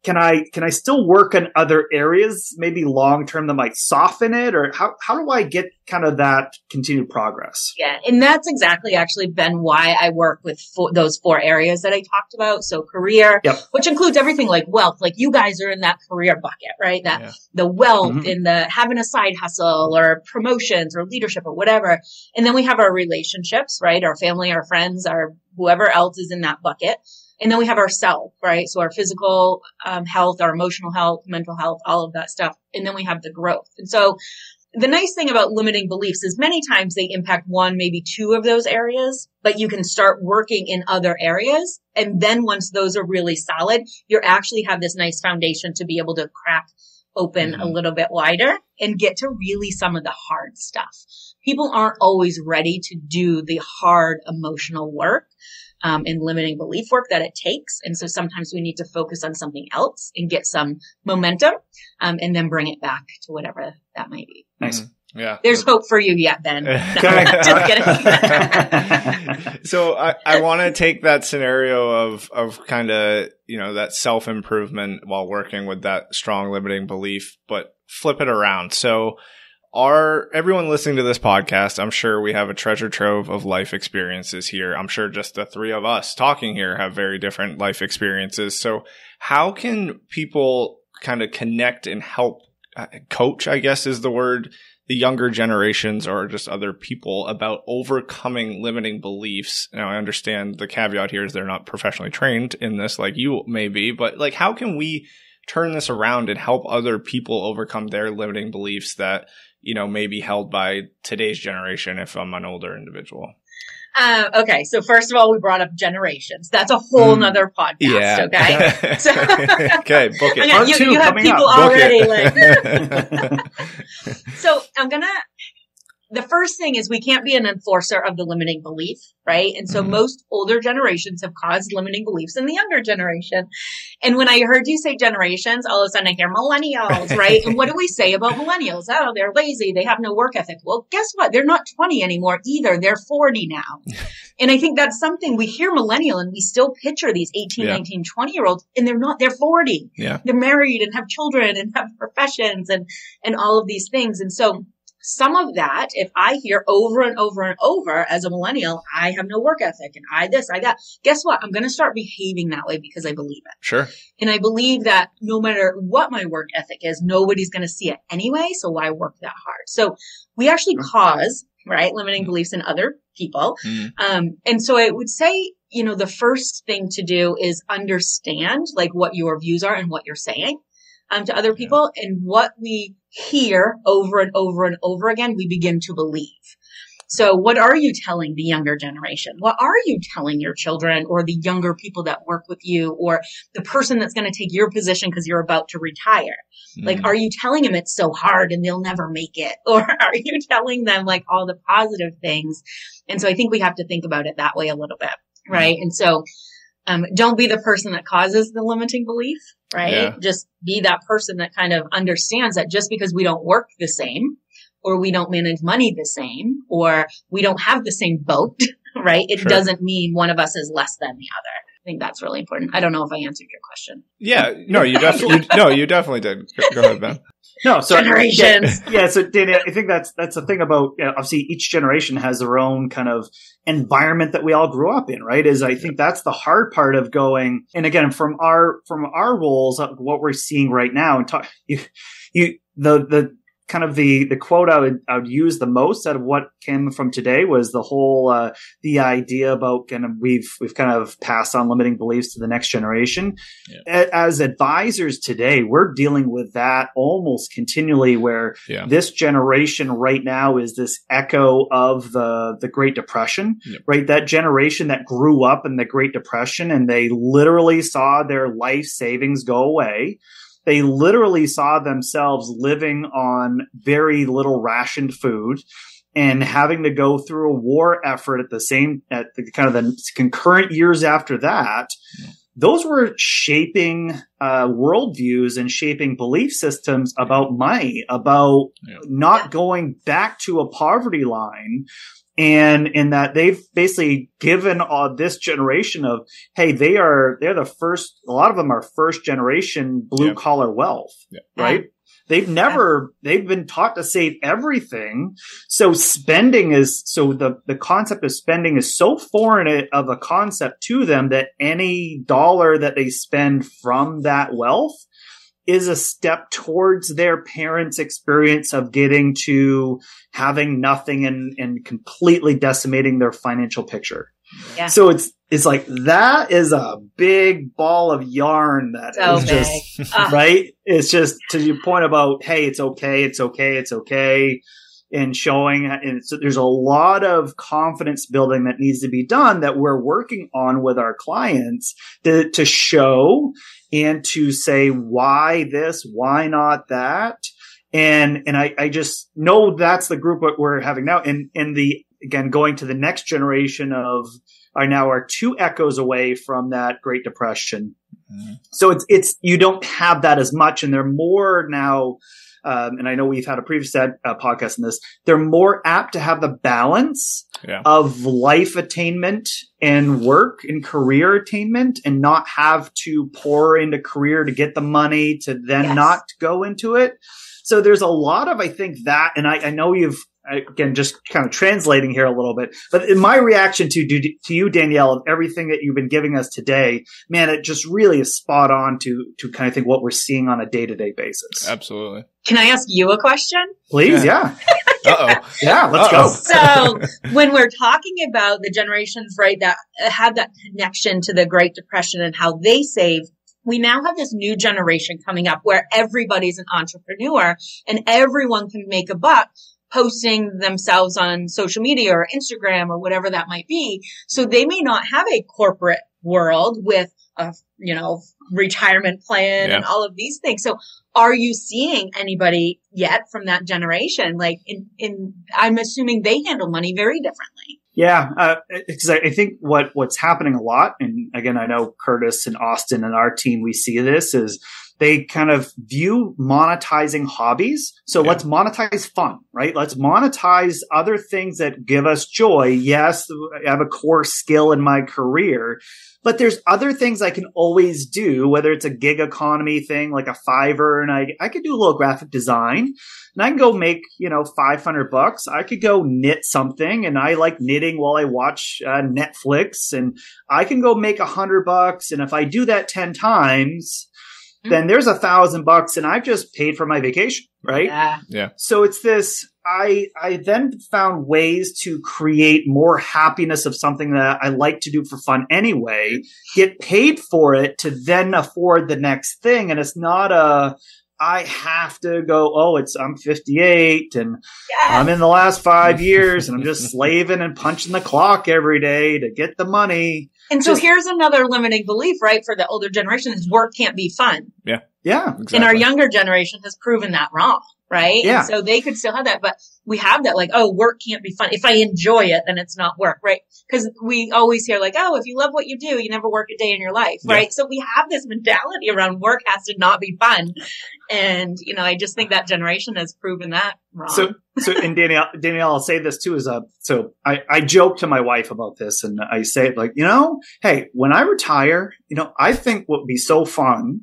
can I can I still work in other areas, maybe long term that might soften it, or how how do I get kind of that continued progress? Yeah, and that's exactly actually been why I work with four, those four areas that I talked about. So career, yep. which includes everything like wealth. Like you guys are in that career bucket, right? That yeah. the wealth mm-hmm. in the having a side hustle or promotions or leadership or whatever, and then we have our relationships, right? Our family, our friends, our whoever else is in that bucket. And then we have our self, right? So our physical um, health, our emotional health, mental health, all of that stuff. And then we have the growth. And so the nice thing about limiting beliefs is many times they impact one, maybe two of those areas, but you can start working in other areas. And then once those are really solid, you actually have this nice foundation to be able to crack open mm-hmm. a little bit wider and get to really some of the hard stuff. People aren't always ready to do the hard emotional work um, and limiting belief work that it takes. And so sometimes we need to focus on something else and get some momentum, um, and then bring it back to whatever that might be. Nice. Mm-hmm. Yeah. There's hope for you yet, Ben. No, just kidding. so I, I want to take that scenario of, of kind of, you know, that self improvement while working with that strong limiting belief, but flip it around. So are everyone listening to this podcast, I'm sure we have a treasure trove of life experiences here. I'm sure just the three of us talking here have very different life experiences. So how can people kind of connect and help uh, coach, I guess is the word, the younger generations or just other people about overcoming limiting beliefs. Now, I understand the caveat here is they're not professionally trained in this like you may be, but like, how can we turn this around and help other people overcome their limiting beliefs that you know, may be held by today's generation if I'm an older individual? Uh, okay, so first of all, we brought up generations. That's a whole mm, nother podcast. Yeah. Okay. So, okay, book it. you, you have people already like. so I'm gonna the first thing is we can't be an enforcer of the limiting belief, right? And so mm-hmm. most older generations have caused limiting beliefs in the younger generation. And when I heard you say generations, all of a sudden I hear millennials, right? and what do we say about millennials? Oh, they're lazy. They have no work ethic. Well, guess what? They're not 20 anymore either. They're 40 now. and I think that's something we hear millennial and we still picture these 18, yeah. 19, 20 year olds and they're not, they're 40. Yeah. They're married and have children and have professions and, and all of these things. And so some of that, if I hear over and over and over as a millennial, I have no work ethic and I this, I that, guess what? I'm going to start behaving that way because I believe it. Sure. And I believe that no matter what my work ethic is, nobody's going to see it anyway. So why work that hard? So we actually mm-hmm. cause, right, limiting mm-hmm. beliefs in other people. Mm-hmm. Um, and so I would say, you know, the first thing to do is understand like what your views are and what you're saying um, to other people and what we hear over and over and over again, we begin to believe. So what are you telling the younger generation? What are you telling your children or the younger people that work with you or the person that's going to take your position because you're about to retire? Mm. Like, are you telling them it's so hard and they'll never make it? Or are you telling them like all the positive things? And so I think we have to think about it that way a little bit. Right. Mm. And so, um, don't be the person that causes the limiting belief right? Yeah. Just be that person that kind of understands that just because we don't work the same or we don't manage money the same or we don't have the same boat, right? It sure. doesn't mean one of us is less than the other. I think that's really important. I don't know if I answered your question. Yeah, no, you definitely, no, you definitely did. Go, go ahead, Ben. No, so generations. Yeah, yeah, so Danny, I think that's that's the thing about you know, obviously each generation has their own kind of environment that we all grew up in, right? Is I think that's the hard part of going. And again, from our from our roles, what we're seeing right now, and talk you you the the kind of the the quote I would I would use the most out of what came from today was the whole uh, the idea about kind of we've we've kind of passed on limiting beliefs to the next generation. Yeah. As advisors today, we're dealing with that almost continually, where Yeah. this generation right now is this echo of the the Great Depression, right? That generation that grew up in the Great Depression and they literally saw their life savings go away they literally saw themselves living on very little rationed food and having to go through a war effort at the same at the kind of the concurrent years after that those were shaping uh, worldviews and shaping belief systems about money about Yeah. not going back to a poverty line and in that they've basically given uh, this generation of hey they are they're the first a lot of them are first generation blue Yeah. collar wealth Yeah. right they've never they've been taught to save everything so spending is so the the concept of spending is so foreign of a concept to them that any dollar that they spend from that wealth is a step towards their parents' experience of getting to having nothing and, and completely decimating their financial picture. Yeah. So it's it's like that is a big ball of yarn that So is big. just Ah. right. It's just to your point about hey, it's okay, it's okay, it's okay, and showing. And so there's a lot of confidence building that needs to be done that we're working on with our clients to to show and to say why this, why not that. And, and I, I just know that's the group that we're having now. And, and the, again, going to the next generation of are now are two echoes away from that Great Depression. Mhm. So it's, it's, you don't have that as much and they're more now, um, and I know we've had a previous uh, podcast on this. They're more apt to have the balance Yeah. of life attainment and work and career attainment and not have to pour into career to get the money to then Yes. not go into it. So there's a lot of, I think that, and I, I know you've, again, just kind of translating here a little bit, but in my reaction to, to you, Danielle, of everything that you've been giving us today, man, it just really is spot on to, to kind of think what we're seeing on a day to day basis. Absolutely. Can I ask you a question? Please. Yeah. Uh oh. Yeah. Let's Uh-oh. go. So when we're talking about the generations, right, that had that connection to the Great Depression and how they saved, we now have this new generation coming up where everybody's an entrepreneur and everyone can make a buck posting themselves on social media or Instagram or whatever that might be. So they may not have a corporate world with a, you know, retirement plan and all of these things. So are you seeing anybody yet from that generation? Like in, in, I'm assuming they handle money very differently. Yeah, uh, because I, I think what what's happening a lot, and again, I know Curtis and Austin and our team, we see this is they kind of view monetizing hobbies. So Yeah. let's monetize fun, right? Let's monetize other things that give us joy. Yes, I have a core skill in my career, but there's other things I can always do, whether it's a gig economy thing like a Fiverr, and I I could do a little graphic design and I can go make, you know, 500 bucks. I could go knit something and I like knitting while I watch uh, Netflix and I can go make a hundred bucks. And if I do that 10 times, then mm-hmm. there's a thousand bucks and I've just paid for my vacation, right? Yeah. yeah. So it's this, I, I then found ways to create more happiness of something that I like to do for fun anyway, get paid for it to then afford the next thing. And it's not a, I have to go, oh, it's, I'm 58 and Yeah. I'm in the last five years and I'm just slaving and punching the clock every day to get the money. And so Just- here's another limiting belief, right? For the older generation is work can't be fun. Yeah. Yeah. Exactly. And our younger generation has proven that wrong, right? Yeah. And so they could still have that, but we have that like, oh, work can't be fun. If I enjoy it, then it's not work, right? Because we always hear like, oh, if you love what you do, you never work a day in your life, Yeah. right? So we have this mentality around work has to not be fun. And, you know, I just think that generation has proven that wrong. So, so, and Danielle, Danielle, I'll say this too is, a so I, I joke to my wife about this and I say it like, you know, hey, when I retire, you know, I think what would be so fun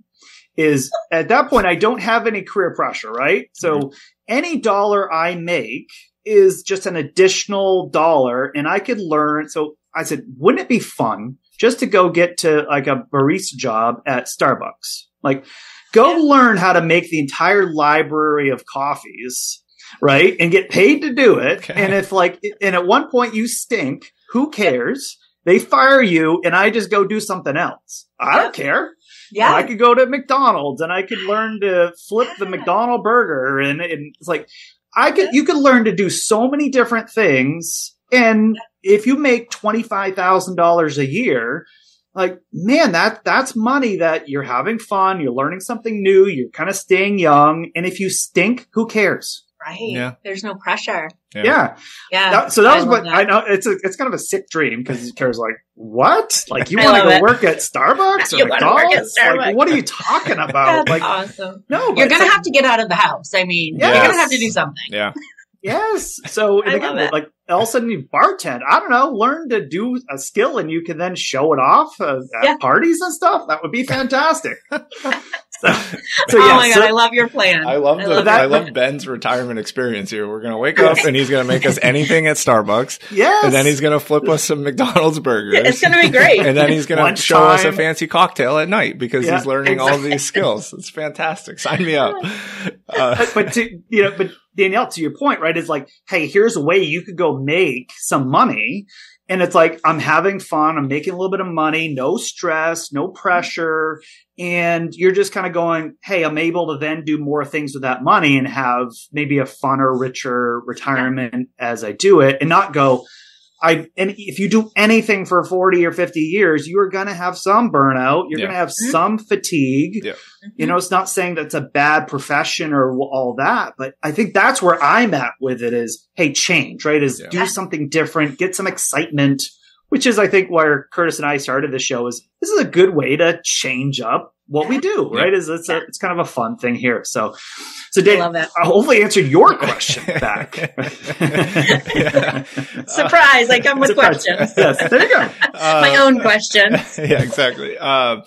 is at that point, I don't have any career pressure, right? So any dollar I make is just an additional dollar and I could learn. So I said, wouldn't it be fun just to go get to like a barista job at Starbucks? Like, Go learn how to make the entire library of coffees, right? And get paid to do it. Okay. And if like, and at one point you stink, who cares? They fire you and I just go do something else. I don't care. Yeah. I could go to McDonald's and I could learn to flip the McDonald burger and, and it's like I could you could learn to do so many different things. And if you make twenty five thousand dollars a year, like man, that that's money that you're having fun, you're learning something new, you're kind of staying young, and if you stink, who cares? Right. Yeah. There's no pressure. Yeah. Yeah. Yeah. That- so that I was what that. I know. It's a, it's kind of a sick dream because Kara's like, what? Like you want to go it. work at Starbucks or You wanna work at McDonald's? Like, Starbucks. what are you talking about? That's like, awesome. no, You're but it's gonna like- have to get out of the house. I mean, you're gonna have to do something. Yeah. Yes. So and again, like all of a sudden you bartend. I don't know. Learn to do a skill and you can then show it off uh, at Yeah. parties and stuff. That would be fantastic. So, so oh yeah. my god, so- I love your plan. I love the love that. I love Ben's retirement experience here. We're gonna wake up and he's gonna make us anything at Starbucks, yes. and then he's gonna flip us some McDonald's burgers. It's gonna be great. and then he's gonna Lunchtime. show us a fancy cocktail at night because Yeah, he's learning all these skills. It's fantastic. Sign me up. Uh, but, but to you know, but Danielle, to your point, right, is like, hey, here's a way you could go make some money. And it's like, I'm having fun. I'm making a little bit of money, no stress, no pressure. And you're just kind of going, Hey, I'm able to then do more things with that money and have maybe a funner, richer retirement as I do it and not go, I, and if you do anything for 40 or 50 years, you are going to have some burnout. You're Yeah. going to have mm-hmm. some fatigue. Yeah. You know, mm-hmm. it's not saying that's a bad profession or all that, but I think that's where I'm at with it is, hey, change, right? Is Yeah. do something different, get some excitement, which is, I think, where Curtis and I started the show is this is a good way to change up what we do, Yeah. right? Is it's a, it's kind of a fun thing here. So, so I love it. I hopefully answered your question back. Yeah. Surprise! I come with Surprise. questions. yes, there you go. My Uh, own questions. yeah, exactly. Um,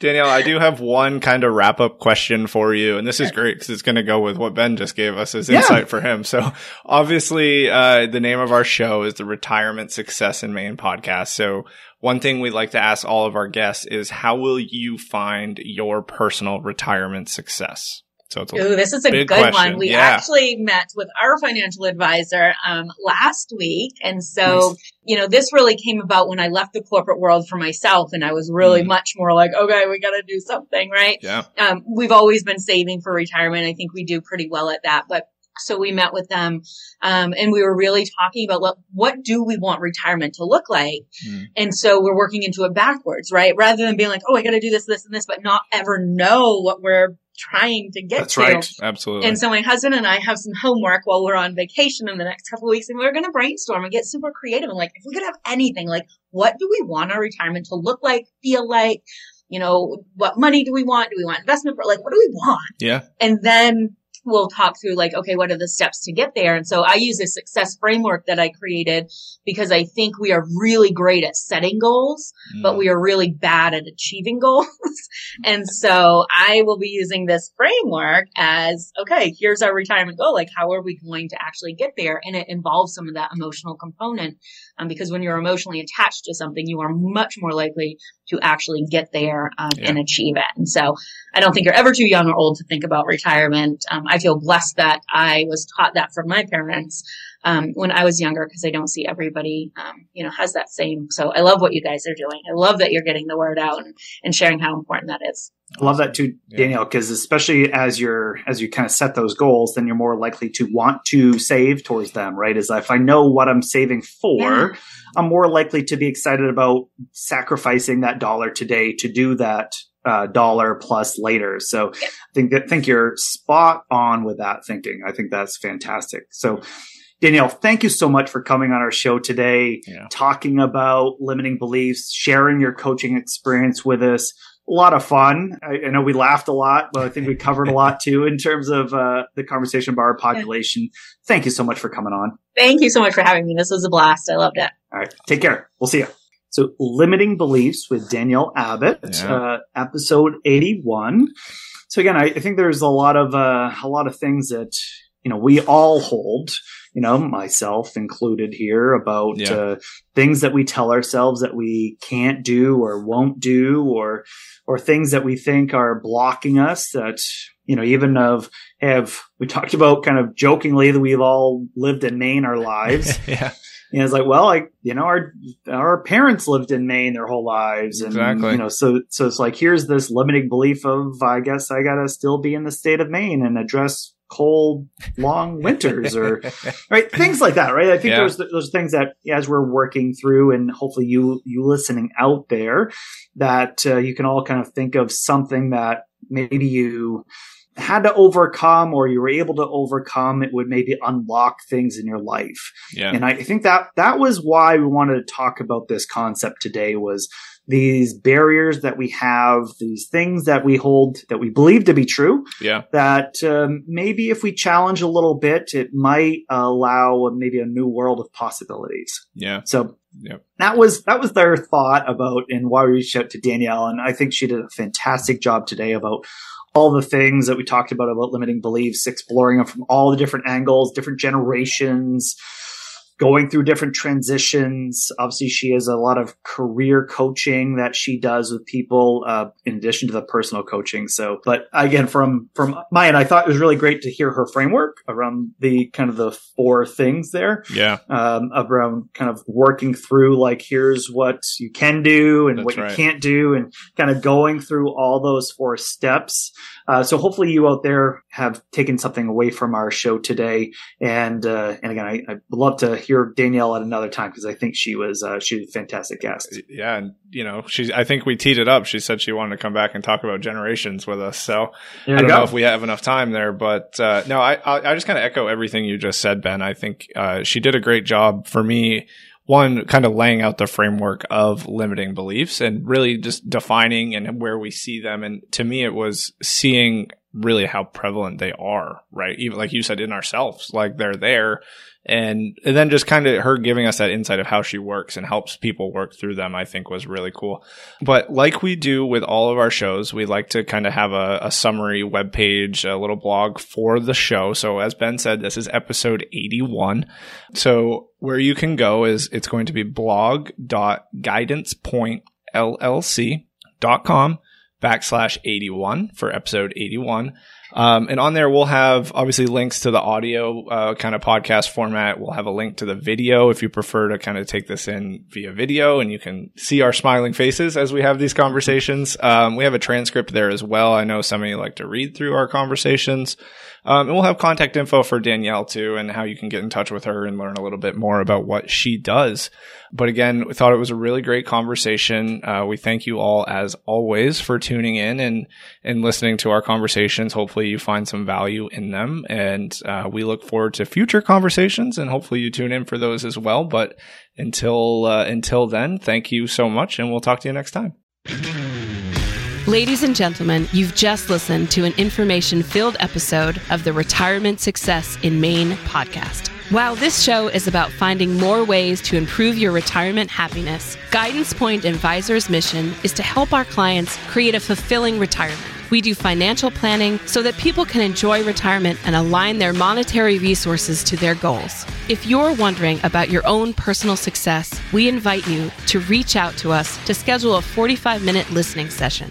Danielle, I do have one kind of wrap up question for you, and this is great because it's going to go with what Ben just gave us as Yeah. insight for him. So, obviously, uh, the name of our show is the Retirement Success in Maine podcast. So, one thing we'd like to ask all of our guests is how will you find your personal retirement success? So, it's Ooh, this is a good question. one. We Yeah. actually met with our financial advisor um, last week, and so you know this really came about when I left the corporate world for myself, and I was really Mm. much more like, okay, we got to do something, right? yeah. um, we've always been saving for retirement. I think we do pretty well at that. But so we met with them, um, and we were really talking about what, what do we want retirement to look like? Mm. And so we're working into it backwards, right? Rather than being like, oh, I got to do this, this, and this, but not ever know what we're trying to get That's to. right. Absolutely. And so my husband and I have some homework while we're on vacation in the next couple of weeks, and we're going to brainstorm and get super creative. And like, if we could have anything, like, what do we want our retirement to look like, feel like? You know, what money do we want? Do we want investment? Like, what do we want? yeah. And then we'll talk through like, okay, what are the steps to get there? And so I use a success framework that I created because I think we are really great at setting goals, but Mm. we are really bad at achieving goals. and so I will be using this framework as, okay, here's our retirement goal. Like, how are we going to actually get there? And it involves some of that emotional component. Um, because when you're emotionally attached to something, you are much more likely to actually get there um, Yeah. and achieve it. And so I don't think you're ever too young or old to think about retirement. Um, I feel blessed that I was taught that from my parents um, when I was younger because I don't see everybody, um, you know, has that same. So I love what you guys are doing. I love that you're getting the word out and, and sharing how important that is. I love that too, Yeah. Danielle, because especially as you're as you kind of set those goals, then you're more likely to want to save towards them, right? Is if I know what I'm saving for, Yeah. I'm more likely to be excited about sacrificing that dollar today to do that uh, dollar plus later. So I think that think you're spot on with that thinking. I think that's fantastic. So Danielle, thank you so much for coming on our show today Yeah. talking about limiting beliefs, sharing your coaching experience with us. A lot of fun. I, I know we laughed a lot, but I think we covered a lot too in terms of uh, the conversation about our population. Thank you so much for coming on. Thank you so much for having me. This was a blast. I loved it. All right, take care. We'll see you. So, limiting beliefs with Danielle Abbott, Yeah. uh, episode eighty-one. So again, I, I think there's a lot of uh, a lot of things that you know we all hold you know, myself included here about Yeah. uh, things that we tell ourselves that we can't do or won't do or, or things that we think are blocking us that, you know, even of have, we talked about kind of jokingly that we've all lived in Maine our lives. yeah. And it's like, well, like, you know, our, our parents lived in Maine their whole lives. And, Exactly. you know, so, so it's like, here's this limiting belief of, I guess I gotta still be in the state of Maine and address cold, long winters or, right? Things like that, right? I think Yeah. those, those things that as we're working through and hopefully you, you listening out there that uh, you can all kind of think of something that maybe you, had to overcome or you were able to overcome it would maybe unlock things in your life yeah. and I think that that was why we wanted to talk about this concept today was these barriers that we have, these things that we hold that we believe to be true, yeah. that um, maybe if we challenge a little bit, it might allow maybe a new world of possibilities. Yeah. So Yep. that was that was their thought about and why we reached out to Danielle, and I think she did a fantastic job today about all the things that we talked about about limiting beliefs, exploring them from all the different angles, different generations, going through different transitions. Obviously, she has a lot of career coaching that she does with people, uh, in addition to the personal coaching. So, but again, from from my end, I thought it was really great to hear her framework around the kind of the four things there Yeah. um, around kind of working through like here's what you can do and That's what right. you can't do and kind of going through all those four steps uh, so hopefully you out there have taken something away from our show today and uh, and again I, i'd love to hear danielle at another time because i think she was uh, she was a fantastic guest Yeah, and you know, she's. I think we teed it up. She said she wanted to come back and talk about generations with us. So I don't know if we have enough time there, but uh, no, I I I just kind of echo everything you just said, Ben. I think uh, she did a great job for me. One, kind of laying out the framework of limiting beliefs and really just defining and where we see them. And to me, it was seeing really how prevalent they are, right? Even like you said, in ourselves, like they're there. And, and then just kind of her giving us that insight of how she works and helps people work through them, I think was really cool. But like we do with all of our shows, we like to kind of have a, a summary webpage, a little blog for the show. So as Ben said, this is episode 81. So where you can go is it's going to be blog.guidancepointllc.com backslash 81 for episode 81. Um, and on there, we'll have obviously links to the audio uh, kind of podcast format. We'll have a link to the video if you prefer to kind of take this in via video and you can see our smiling faces as we have these conversations. Um, we have a transcript there as well. I know some of you like to read through our conversations. Um, and we'll have contact info for Danielle too and how you can get in touch with her and learn a little bit more about what she does. But again, we thought it was a really great conversation. Uh, we thank you all as always for tuning in and, and listening to our conversations. Hopefully you find some value in them and, uh, we look forward to future conversations and hopefully you tune in for those as well. But until, uh, until then, thank you so much and we'll talk to you next time. Ladies and gentlemen, you've just listened to an information filled episode of the Retirement Success in Maine podcast. While this show is about finding more ways to improve your retirement happiness, Guidance Point Advisors' mission is to help our clients create a fulfilling retirement. We do financial planning so that people can enjoy retirement and align their monetary resources to their goals. If you're wondering about your own personal success, we invite you to reach out to us to schedule a 45 minute listening session.